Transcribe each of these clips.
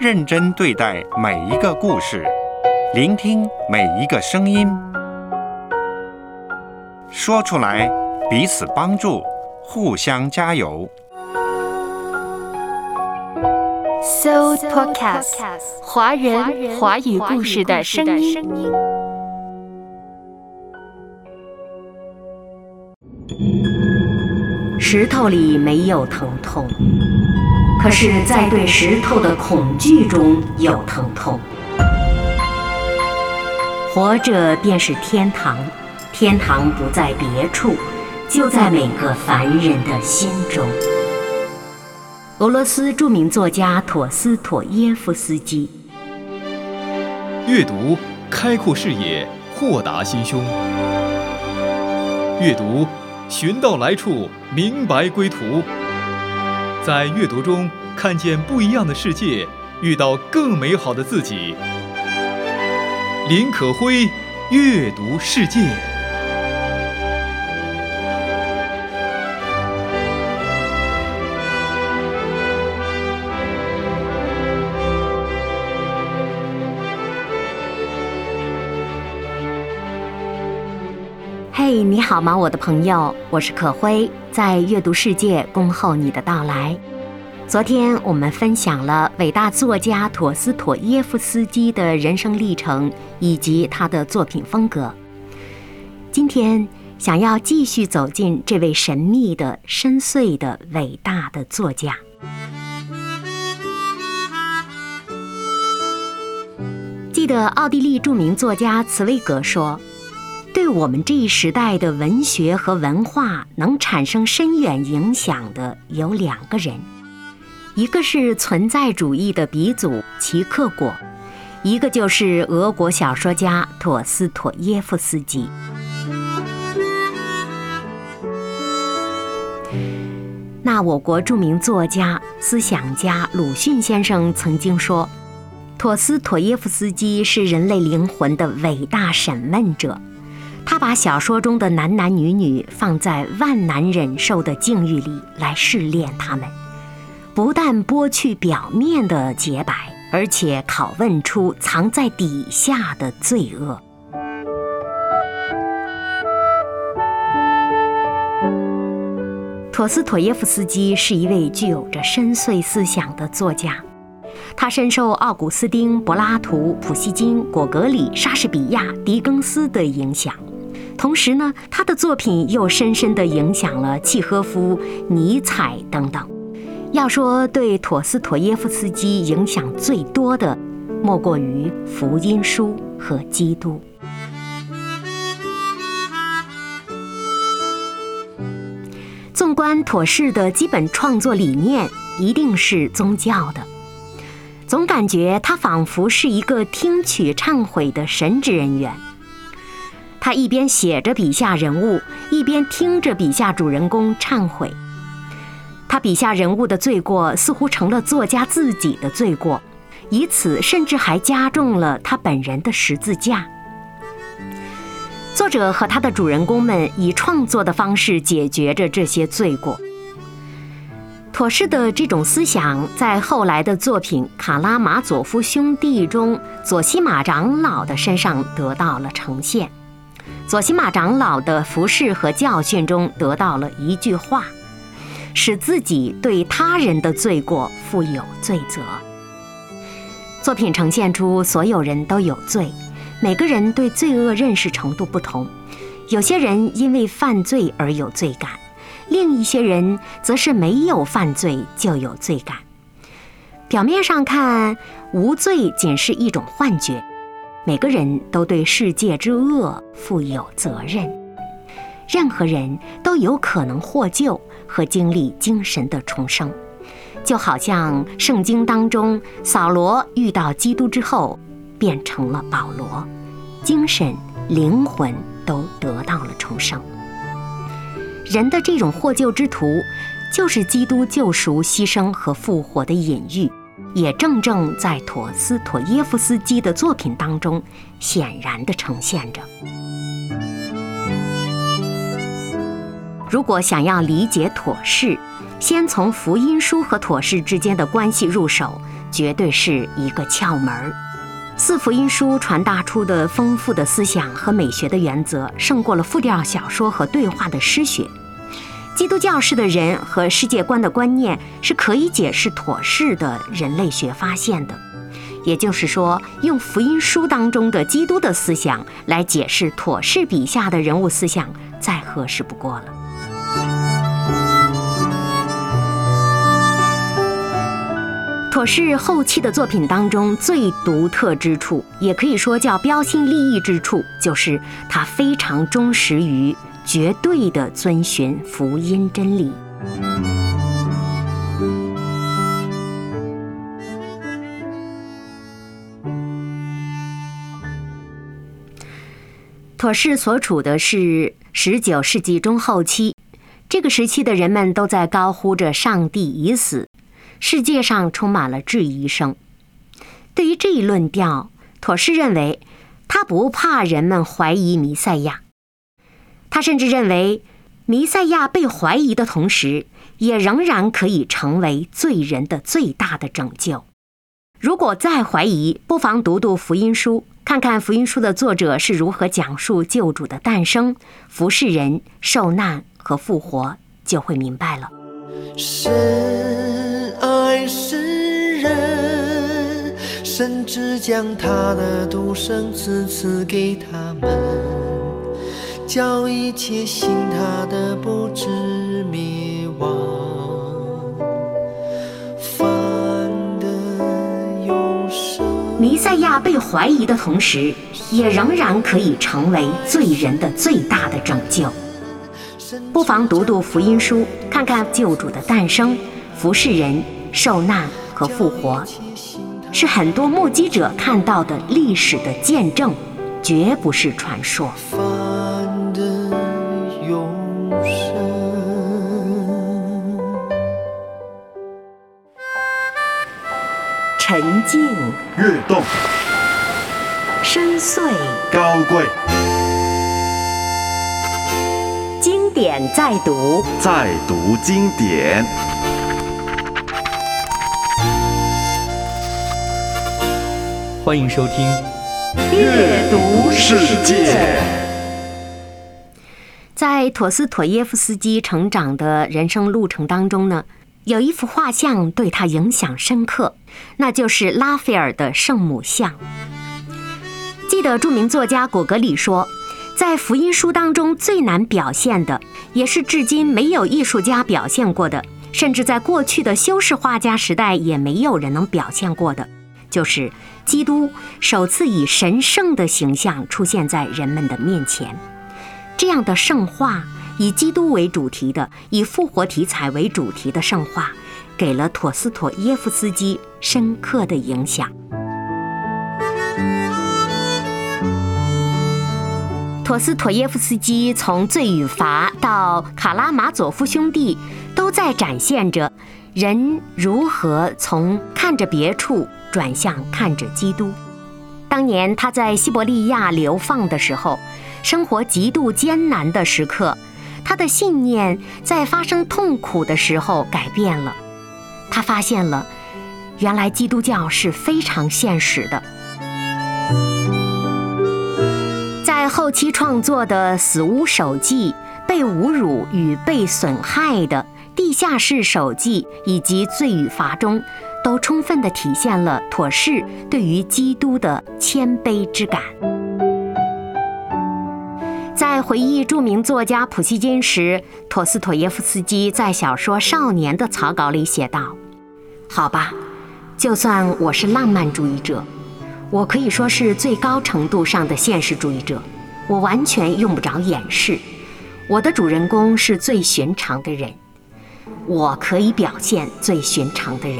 认真对待每一个故事，聆听每一个声音，说出来，彼此帮助，互相加油。So Podcast，华人华语故事的声音。石头里没有疼痛。可是，在对石头的恐惧中有疼痛。活着便是天堂，天堂不在别处，就在每个凡人的心中。俄罗斯著名作家陀思妥耶夫斯基。阅读，开阔视野，豁达心胸。阅读，寻到来处，明白归途。在阅读中看见不一样的世界，遇到更美好的自己。林可辉，阅读世界。你好吗，我的朋友？我是可辉，在阅读世界恭候你的到来。昨天我们分享了伟大作家陀思妥耶夫斯基的人生历程以及他的作品风格。今天想要继续走进这位神秘的、深邃的、伟大的作家。记得奥地利著名作家茨威格说。对我们这一时代的文学和文化能产生深远影响的有两个人，一个是存在主义的鼻祖齐克果，一个就是俄国小说家陀思妥耶夫斯基。那我国著名作家、思想家鲁迅先生曾经说，陀思妥耶夫斯基是人类灵魂的伟大审问者。他把小说中的男男女女放在万难忍受的境遇里来试炼他们，不但剥去表面的洁白，而且拷问出藏在底下的罪恶。陀思妥耶夫斯基是一位具有着深邃思想的作家，他深受奥古斯丁、柏拉图、普希金、果戈里、莎士比亚、狄更斯的影响。同时呢，他的作品又深深地影响了契诃夫、尼采等等。要说对陀思妥耶夫斯基影响最多的，莫过于福音书和基督。纵观妥氏的基本创作理念，一定是宗教的。总感觉他仿佛是一个听取忏悔的神职人员。他一边写着笔下人物，一边听着笔下主人公忏悔。他笔下人物的罪过似乎成了作家自己的罪过，以此甚至还加重了他本人的十字架。作者和他的主人公们以创作的方式解决着这些罪过。妥氏的这种思想在后来的作品《卡拉马佐夫兄弟》中，佐西马长老的身上得到了呈现。佐西玛长老的服饰和教训中得到了一句话，使自己对他人的罪过负有罪责。作品呈现出所有人都有罪，每个人对罪恶认识程度不同。有些人因为犯罪而有罪感，另一些人则是没有犯罪就有罪感。表面上看，无罪仅是一种幻觉。每个人都对世界之恶负有责任，任何人都有可能获救和经历精神的重生，就好像圣经当中扫罗遇到基督之后变成了保罗，精神、灵魂都得到了重生。人的这种获救之途，就是基督救赎、牺牲和复活的隐喻。也正正在陀思妥耶夫斯基的作品当中显然地呈现着。如果想要理解妥适，先从福音书和妥适之间的关系入手，绝对是一个窍门儿。四福音书传达出的丰富的思想和美学的原则，胜过了复调小说和对话的诗学。基督教式的人和世界观的观念是可以解释妥适的人类学发现的。也就是说，用福音书当中的基督的思想来解释妥适笔下的人物思想，再合适不过了。妥适后期的作品当中最独特之处，也可以说叫标新立异之处，就是他非常忠实于绝对的遵循福音真理。妥氏所处的是十九世纪中后期，这个时期的人们都在高呼着“上帝已死”。世界上充满了质疑声。对于这一论调，妥氏认为他不怕人们怀疑弥赛亚。他甚至认为，弥赛亚被怀疑的同时，也仍然可以成为罪人的最大的拯救。如果再怀疑，不妨读读福音书，看看福音书的作者是如何讲述救主的诞生、服侍人、受难和复活，就会明白了。深爱世人，甚至将他的独生子赐给他们，叫一切信他的不知灭亡，反得永生。弥赛亚被怀疑的同时，也仍然可以成为罪人的最大的拯救。不妨读读福音书，看看救主的诞生、服侍人。受难和复活，是很多目击者看到的历史的见证，绝不是传说。沉静，跃动，深邃，高贵，经典再读，再读经典。欢迎收听《阅读世界》。在陀思妥耶夫斯基成长的人生路程当中呢，有一幅画像对他影响深刻，那就是拉斐尔的圣母像。记得著名作家果戈里说，在福音书当中最难表现的，也是至今没有艺术家表现过的，甚至在过去的修饰画家时代也没有人能表现过的。就是基督首次以神圣的形象出现在人们的面前，这样的圣画，以基督为主题的、以复活题材为主题的圣画，给了陀思妥耶夫斯基深刻的影响。陀思妥耶夫斯基从《罪与罚》到《卡拉马佐夫兄弟》，都在展现着人如何从看着别处。转向看着基督。当年他在西伯利亚流放的时候，生活极度艰难的时刻，他的信念在发生痛苦的时候改变了。他发现了，原来基督教是非常现实的。在后期创作的《死屋手记》、被侮辱与被损害的地下室手记以及《罪与罚》中。都充分地体现了妥氏对于基督的谦卑之感。在回忆著名作家普希金时，陀思妥耶夫斯基在小说《少年》的草稿里写道：“好吧，就算我是浪漫主义者，我可以说是最高程度上的现实主义者。我完全用不着掩饰，我的主人公是最寻常的人，我可以表现最寻常的人。”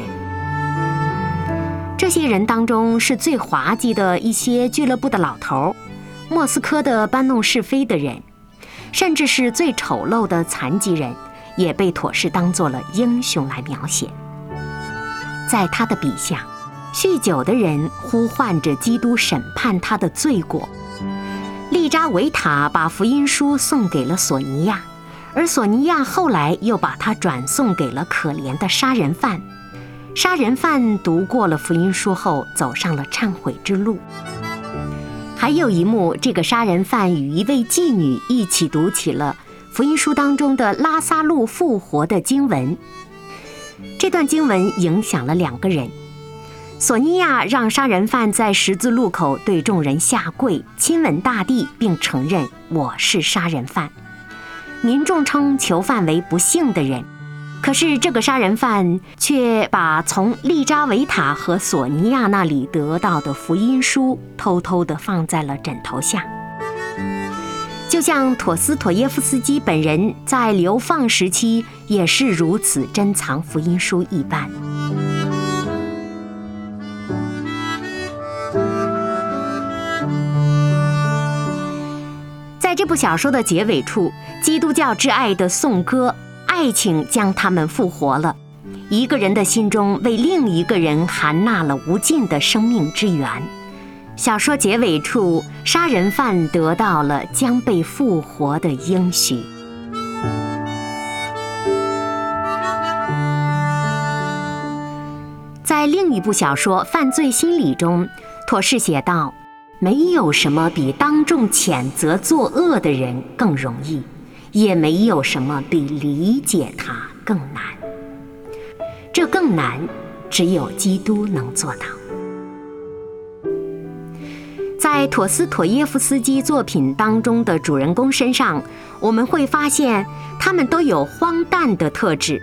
这些人当中是最滑稽的一些俱乐部的老头，莫斯科的搬弄是非的人，甚至是最丑陋的残疾人，也被妥氏当做了英雄来描写。在他的笔下，酗酒的人呼唤着基督审判他的罪过。利扎维塔把福音书送给了索尼娅，而索尼娅后来又把它转送给了可怜的杀人犯。杀人犯读过了福音书后，走上了忏悔之路。还有一幕，这个杀人犯与一位妓女一起读起了福音书当中的拉萨路复活的经文。这段经文影响了两个人。索尼娅让杀人犯在十字路口对众人下跪，亲吻大地，并承认我是杀人犯。民众称囚犯为不幸的人，可是这个杀人犯却把从利扎维塔和索尼娅那里得到的福音书偷偷地放在了枕头下，就像陀思妥耶夫斯基本人在流放时期也是如此珍藏福音书一般。在这部小说的结尾处，基督教之爱的颂歌，爱情将他们复活了。一个人的心中为另一个人含纳了无尽的生命之源。小说结尾处，杀人犯得到了将被复活的应许。在另一部小说《犯罪心理》中，妥氏写道。没有什么比当众谴责作恶的人更容易，也没有什么比理解他更难。这更难，只有基督能做到。在陀思妥耶夫斯基作品当中的主人公身上，我们会发现他们都有荒诞的特质，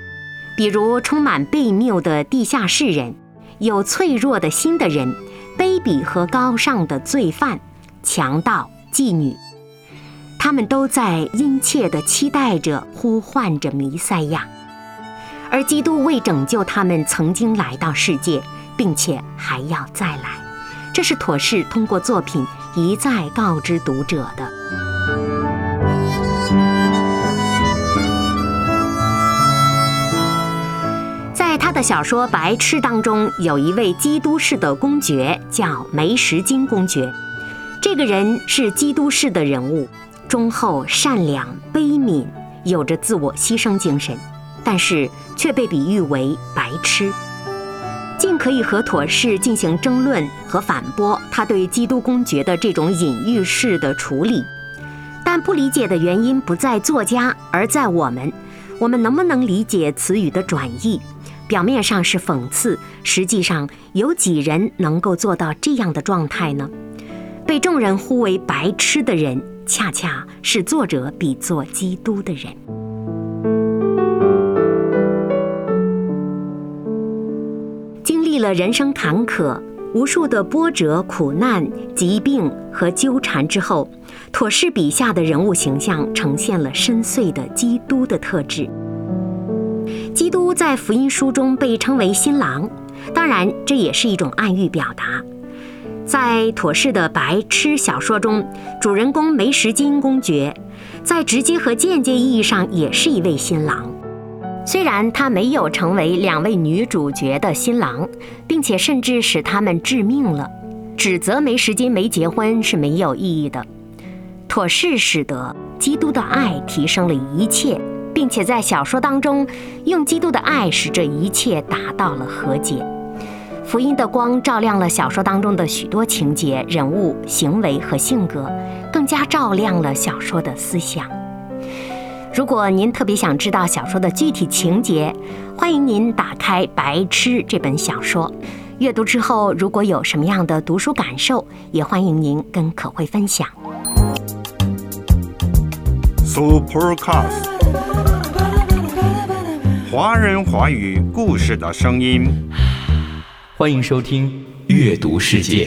比如充满悖谬的地下室人，有脆弱的心的人。卑鄙和高尚的罪犯、强盗、妓女，他们都在殷切地期待着、呼唤着弥赛亚，而基督为拯救他们曾经来到世界，并且还要再来。这是妥氏通过作品一再告知读者的。在他的小说《白痴》当中有一位基督式的公爵，叫梅什金公爵。这个人是基督式的人物，忠厚、善良、悲悯，有着自我牺牲精神，但是却被比喻为白痴。尽可以和妥氏进行争论和反驳他对基督公爵的这种隐喻式的处理，但不理解的原因不在作家，而在我们。我们能不能理解词语的转译？表面上是讽刺，实际上有几人能够做到这样的状态呢？被众人呼为白痴的人，恰恰是作者比作基督的人。经历了人生坎坷、无数的波折、苦难、疾病和纠缠之后，妥氏笔下的人物形象呈现了深邃的基督的特质。基督在福音书中被称为新郎，当然这也是一种暗喻表达。在妥氏的白痴小说中，主人公梅什金公爵在直接和间接意义上也是一位新郎，虽然他没有成为两位女主角的新郎，并且甚至使他们致命了。指责梅什金没结婚是没有意义的。妥氏使得基督的爱提升了一切。并且在小说当中，用基督的爱使这一切达到了和解。福音的光照亮了小说当中的许多情节、人物、行为和性格，更加照亮了小说的思想。如果您特别想知道小说的具体情节，欢迎您打开《白痴》这本小说，阅读之后如果有什么样的读书感受，也欢迎您跟可慧分享。Supercast。华人华语故事的声音，欢迎收听《阅读世界》。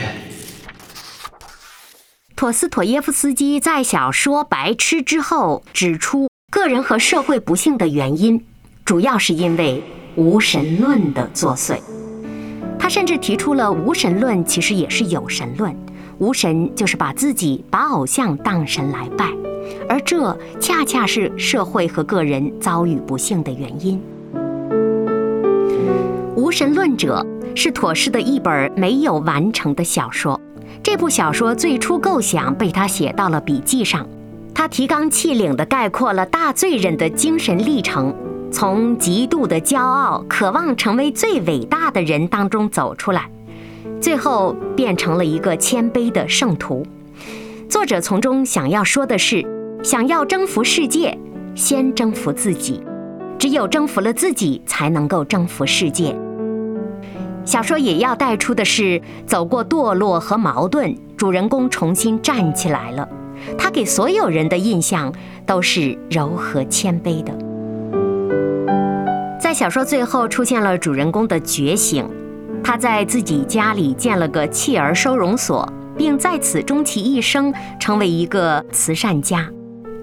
陀思妥耶夫斯基在小说《白痴》之后指出，个人和社会不幸的原因，主要是因为无神论的作祟。他甚至提出了无神论其实也是有神论，无神就是把自己把偶像当神来拜。而这恰恰是社会和个人遭遇不幸的原因。《无神论者》是妥氏的一本没有完成的小说。这部小说最初构想被他写到了笔记上，他提纲挈领地概括了大罪人的精神历程，从极度的骄傲、渴望成为最伟大的人当中走出来，最后变成了一个谦卑的圣徒。作者从中想要说的是：想要征服世界，先征服自己。只有征服了自己，才能够征服世界。小说也要带出的是，走过堕落和矛盾，主人公重新站起来了。他给所有人的印象都是柔和谦卑的。在小说最后出现了主人公的觉醒，他在自己家里建了个弃儿收容所，并在此终其一生，成为一个慈善家，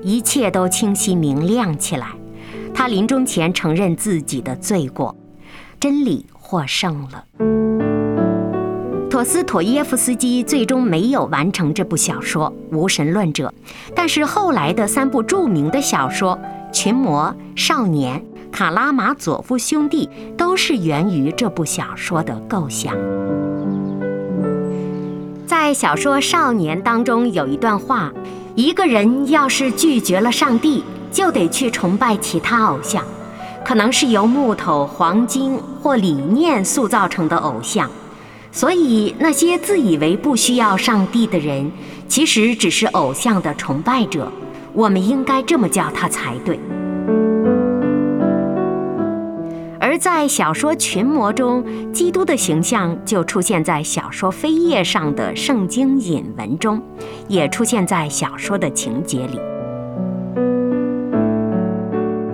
一切都清晰明亮起来。他临终前承认自己的罪过，真理获胜了。陀思妥耶夫斯基最终没有完成这部小说《无神论者》，但是后来的三部著名的小说《群魔》《少年》《卡拉马佐夫兄弟》都是源于这部小说的构想。在小说《少年》当中有一段话：一个人要是拒绝了上帝。就得去崇拜其他偶像，可能是由木头、黄金或理念塑造成的偶像。所以，那些自以为不需要上帝的人，其实只是偶像的崇拜者。我们应该这么叫他才对。而在小说《群魔》中，基督的形象就出现在小说扉页上的圣经引文中，也出现在小说的情节里。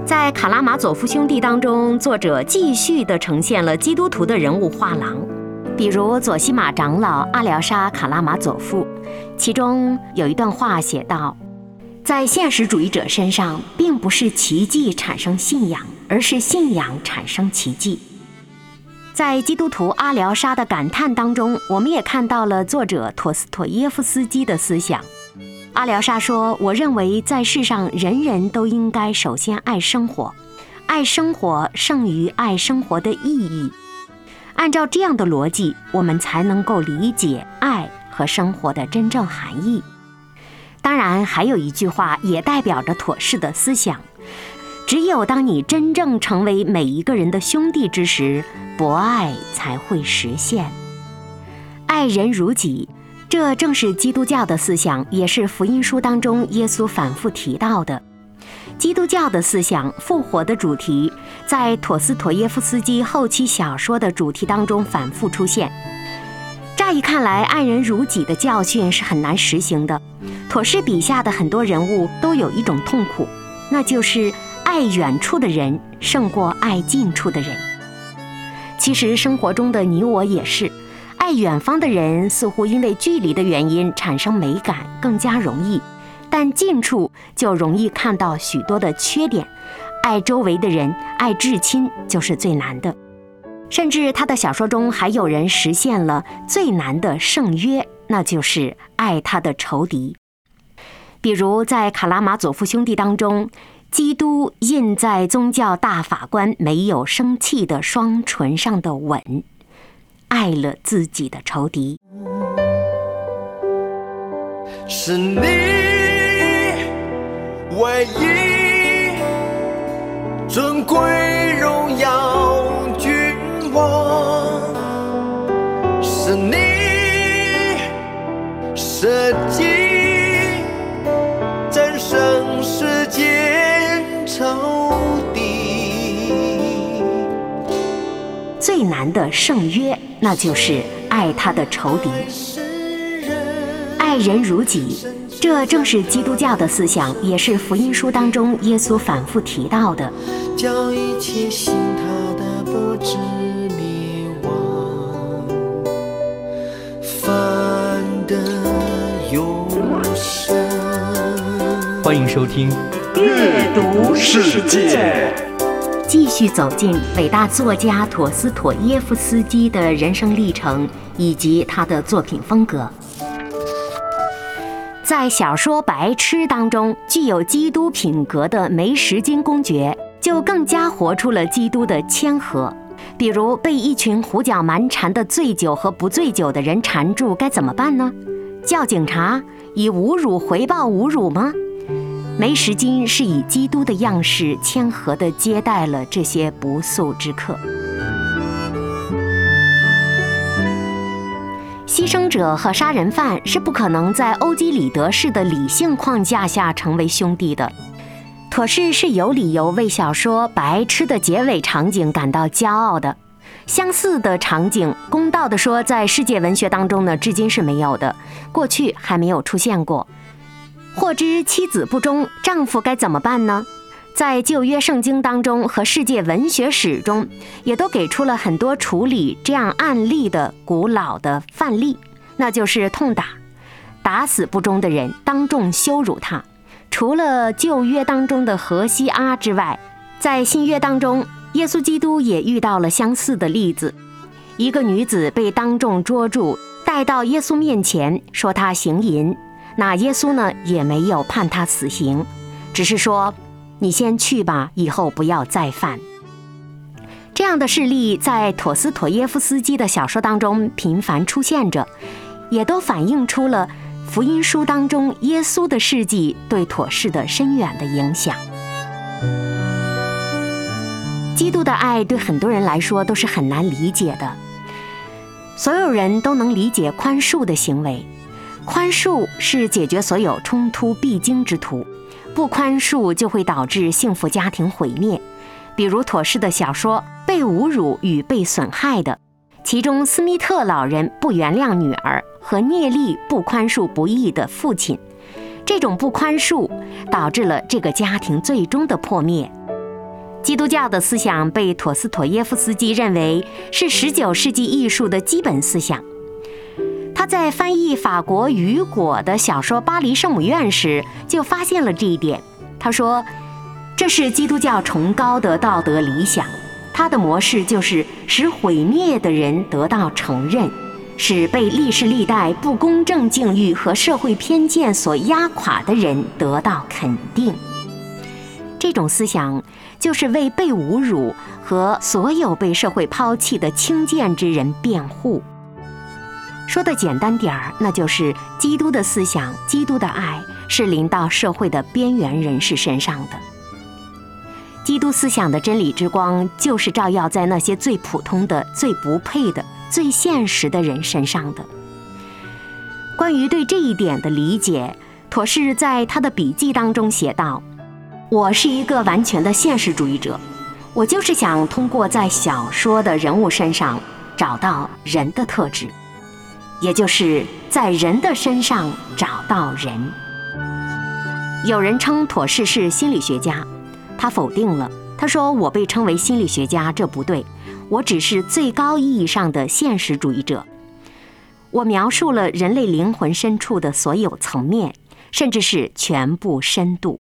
在《卡拉马佐夫兄弟》当中，作者继续地呈现了基督徒的人物画廊，比如佐西玛长老阿廖沙·卡拉马佐夫。其中有一段话写道：“在现实主义者身上，并不是奇迹产生信仰，而是信仰产生奇迹。”在基督徒阿廖沙的感叹当中，我们也看到了作者陀思妥耶夫斯基的思想。阿廖沙说：“我认为在世上，人人都应该首先爱生活，爱生活胜于爱生活的意义。按照这样的逻辑，我们才能够理解爱和生活的真正含义。当然，还有一句话也代表着妥适的思想：只有当你真正成为每一个人的兄弟之时，博爱才会实现。爱人如己。”这正是基督教的思想，也是福音书当中耶稣反复提到的。基督教的思想复活的主题，在陀思妥耶夫斯基后期小说的主题当中反复出现。乍一看来，爱人如己的教训是很难实行的。妥氏笔下的很多人物都有一种痛苦，那就是爱远处的人胜过爱近处的人。其实生活中的你我也是。爱远方的人似乎因为距离的原因产生美感更加容易，但近处就容易看到许多的缺点。爱周围的人，爱至亲就是最难的。甚至他的小说中还有人实现了最难的圣约，那就是爱他的仇敌。比如在《卡拉马佐夫兄弟》当中，基督印在宗教大法官没有生气的双唇上的吻。爱了自己的仇敌，是你唯一尊贵荣耀君王，是你设计战胜世间仇敌，最难的圣约。那就是爱他的仇敌，爱人如己，这正是基督教的思想，也是福音书当中耶稣反复提到的。叫一切信他的不知灭亡，反得永生。欢迎收听《阅读世界》。继续走进伟大作家陀思妥耶夫斯基的人生历程以及他的作品风格。在小说《白痴》当中，具有基督品格的梅什金公爵就更加活出了基督的谦和。比如被一群胡搅蛮缠的醉酒和不醉酒的人缠住，该怎么办呢？叫警察以侮辱回报侮辱吗？梅什金是以基督的样式谦和地接待了这些不速之客。牺牲者和杀人犯是不可能在欧几里得式的理性框架下成为兄弟的。妥氏是有理由为小说《白痴》的结尾场景感到骄傲的。相似的场景，公道地说，在世界文学当中呢，至今是没有的，过去还没有出现过。获知妻子不忠，丈夫该怎么办呢？在旧约圣经当中和世界文学史中，也都给出了很多处理这样案例的古老的范例，那就是痛打，打死不忠的人，当众羞辱他。除了旧约当中的何西阿之外，在新约当中，耶稣基督也遇到了相似的例子。一个女子被当众捉住，带到耶稣面前，说她行淫，那耶稣呢也没有判他死刑，只是说。你先去吧，以后不要再犯。这样的事例在陀思妥耶夫斯基的小说当中频繁出现着，也都反映出了福音书当中耶稣的事迹对妥氏的深远的影响。基督的爱对很多人来说都是很难理解的，所有人都能理解宽恕的行为，宽恕是解决所有冲突必经之途。不宽恕就会导致幸福家庭毁灭，比如妥氏的小说《被侮辱与被损害的》，其中斯密特老人不原谅女儿和聂利不宽恕不义的父亲，这种不宽恕导致了这个家庭最终的破灭。基督教的思想被陀思妥耶夫斯基认为是19世纪艺术的基本思想。他在翻译法国雨果的小说《巴黎圣母院》时，就发现了这一点。他说：“这是基督教崇高的道德理想，它的模式就是使毁灭的人得到承认，使被历世历代不公正境遇和社会偏见所压垮的人得到肯定。这种思想就是为被侮辱和所有被社会抛弃的轻贱之人辩护。”说的简单点儿，那就是基督的思想、基督的爱是临到社会的边缘人士身上的。基督思想的真理之光，就是照耀在那些最普通的、最不配的、最现实的人身上的。关于对这一点的理解，妥氏在他的笔记当中写道：“我是一个完全的现实主义者，我就是想通过在小说的人物身上找到人的特质。”也就是在人的身上找到人。有人称妥氏是心理学家，他否定了。他说：“我被称为心理学家，这不对。我只是最高意义上的现实主义者。我描述了人类灵魂深处的所有层面，甚至是全部深度。”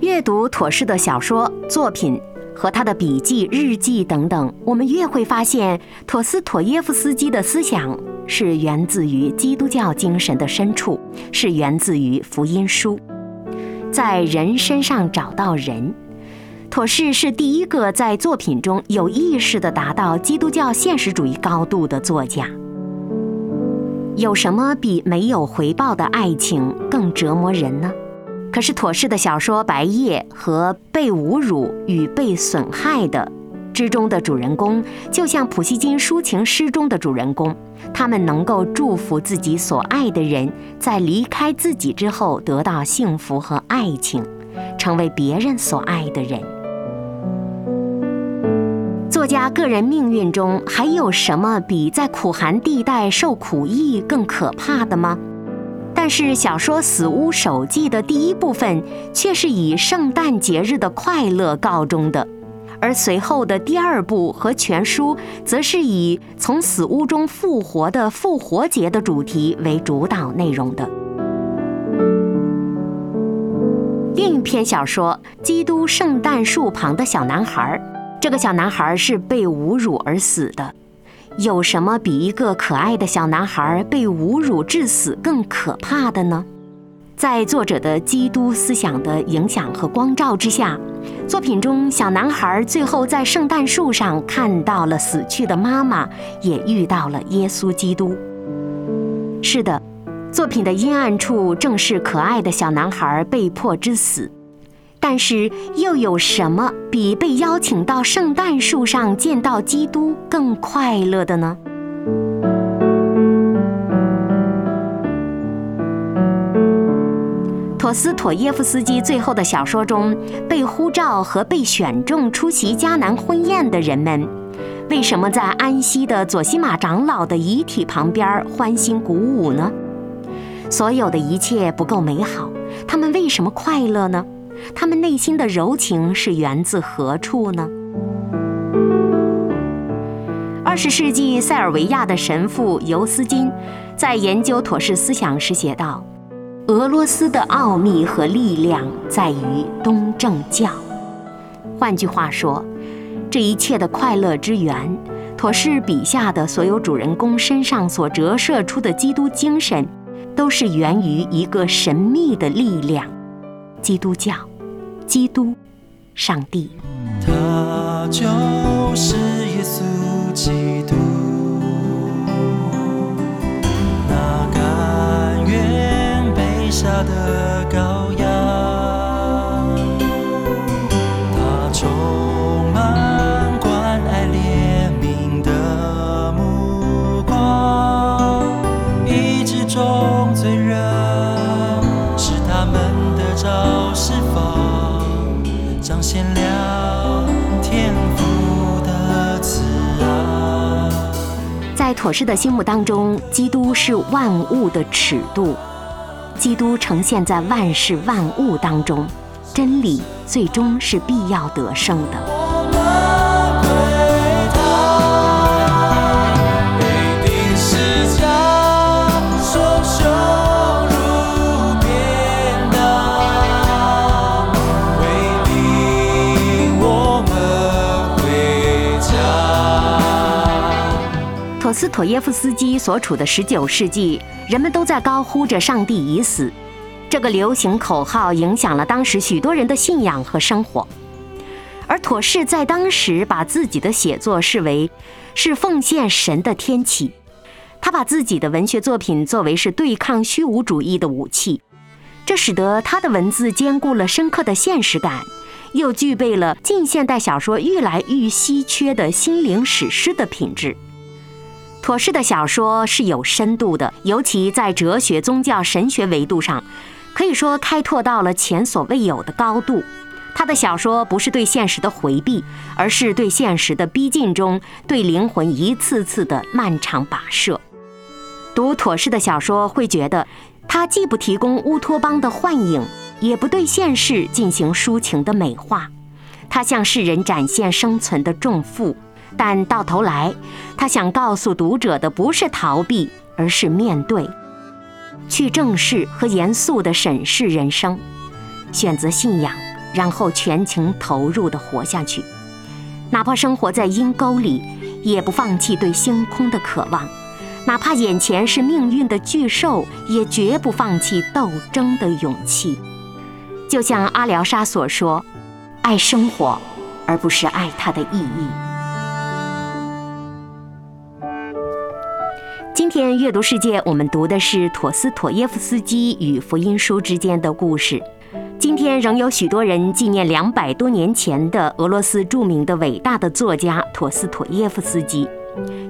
阅读妥适的小说作品。和他的笔记、日记等等，我们越会发现，陀思妥耶夫斯基的思想是源自于基督教精神的深处，是源自于福音书，在人身上找到人。妥氏是第一个在作品中有意识地达到基督教现实主义高度的作家。有什么比没有回报的爱情更折磨人呢？可是妥氏的小说《白夜》和《被侮辱与被损害的》之中的主人公，就像普希金抒情诗中的主人公，他们能够祝福自己所爱的人在离开自己之后得到幸福和爱情，成为别人所爱的人。作家个人命运中还有什么比在苦寒地带受苦役更可怕的吗？但是小说《死屋手记》的第一部分却是以圣诞节日的快乐告终的，而随后的第二部和全书则是以从死屋中复活的复活节的主题为主导内容的。另一篇小说《基督圣诞树旁的小男孩》，这个小男孩是被侮辱而死的。有什么比一个可爱的小男孩被侮辱致死更可怕的呢？在作者的基督思想的影响和光照之下，作品中小男孩最后在圣诞树上看到了死去的妈妈，也遇到了耶稣基督。是的，作品的阴暗处正是可爱的小男孩被迫之死。但是，又有什么比被邀请到圣诞树上见到基督更快乐的呢？陀思妥耶夫斯基最后的小说中，被呼召和被选中出席迦南婚宴的人们，为什么在安息的左西玛长老的遗体旁边欢欣鼓舞呢？所有的一切不够美好，他们为什么快乐呢？他们内心的柔情是源自何处呢？二十世纪塞尔维亚的神父尤斯金在研究妥氏思想时写道：“俄罗斯的奥秘和力量在于东正教。换句话说，这一切的快乐之源，妥氏笔下的所有主人公身上所折射出的基督精神，都是源于一个神秘的力量。”基督教，基督，上帝。他就是耶稣基督，那甘愿被杀的羔羊。妥适的心目当中，基督是万物的尺度，基督呈现在万事万物当中，真理最终是必要得胜的。陀思妥耶夫斯基所处的19世纪，人们都在高呼着“上帝已死”这个流行口号，影响了当时许多人的信仰和生活。而妥氏在当时把自己的写作视为是奉献神的天启，他把自己的文学作品作为是对抗虚无主义的武器，这使得他的文字兼顾了深刻的现实感，又具备了近现代小说愈来愈稀缺的心灵史诗的品质。妥适的小说是有深度的，尤其在哲学、宗教、神学维度上，可以说开拓到了前所未有的高度。他的小说不是对现实的回避，而是对现实的逼近中，对灵魂一次次的漫长跋涉。读妥适的小说，会觉得他既不提供乌托邦的幻影，也不对现世进行抒情的美化，他向世人展现生存的重负。但到头来，他想告诉读者的不是逃避，而是面对，去正视和严肃地审视人生，选择信仰，然后全情投入地活下去，哪怕生活在阴沟里，也不放弃对星空的渴望；哪怕眼前是命运的巨兽，也绝不放弃斗争的勇气。就像阿廖沙所说：“爱生活，而不是爱它的意义。”今天阅读世界，我们读的是陀思妥耶夫斯基与福音书之间的故事。今天仍有许多人纪念两百多年前的俄罗斯著名的伟大的作家陀思妥耶夫斯基。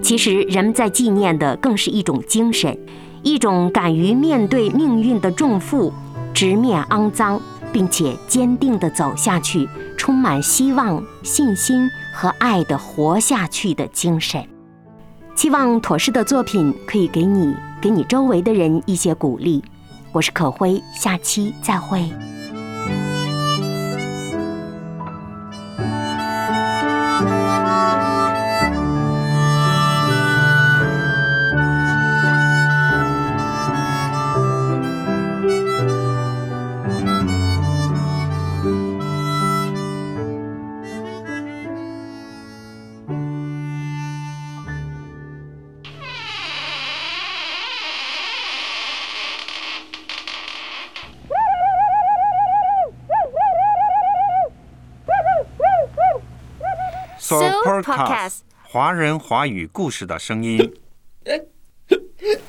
其实，人们在纪念的更是一种精神，一种敢于面对命运的重负，直面肮脏，并且坚定地走下去，充满希望、信心和爱的活下去的精神。希望妥适的作品可以给你、给你周围的人一些鼓励。我是可辉，下期再会。华人华语故事的声音。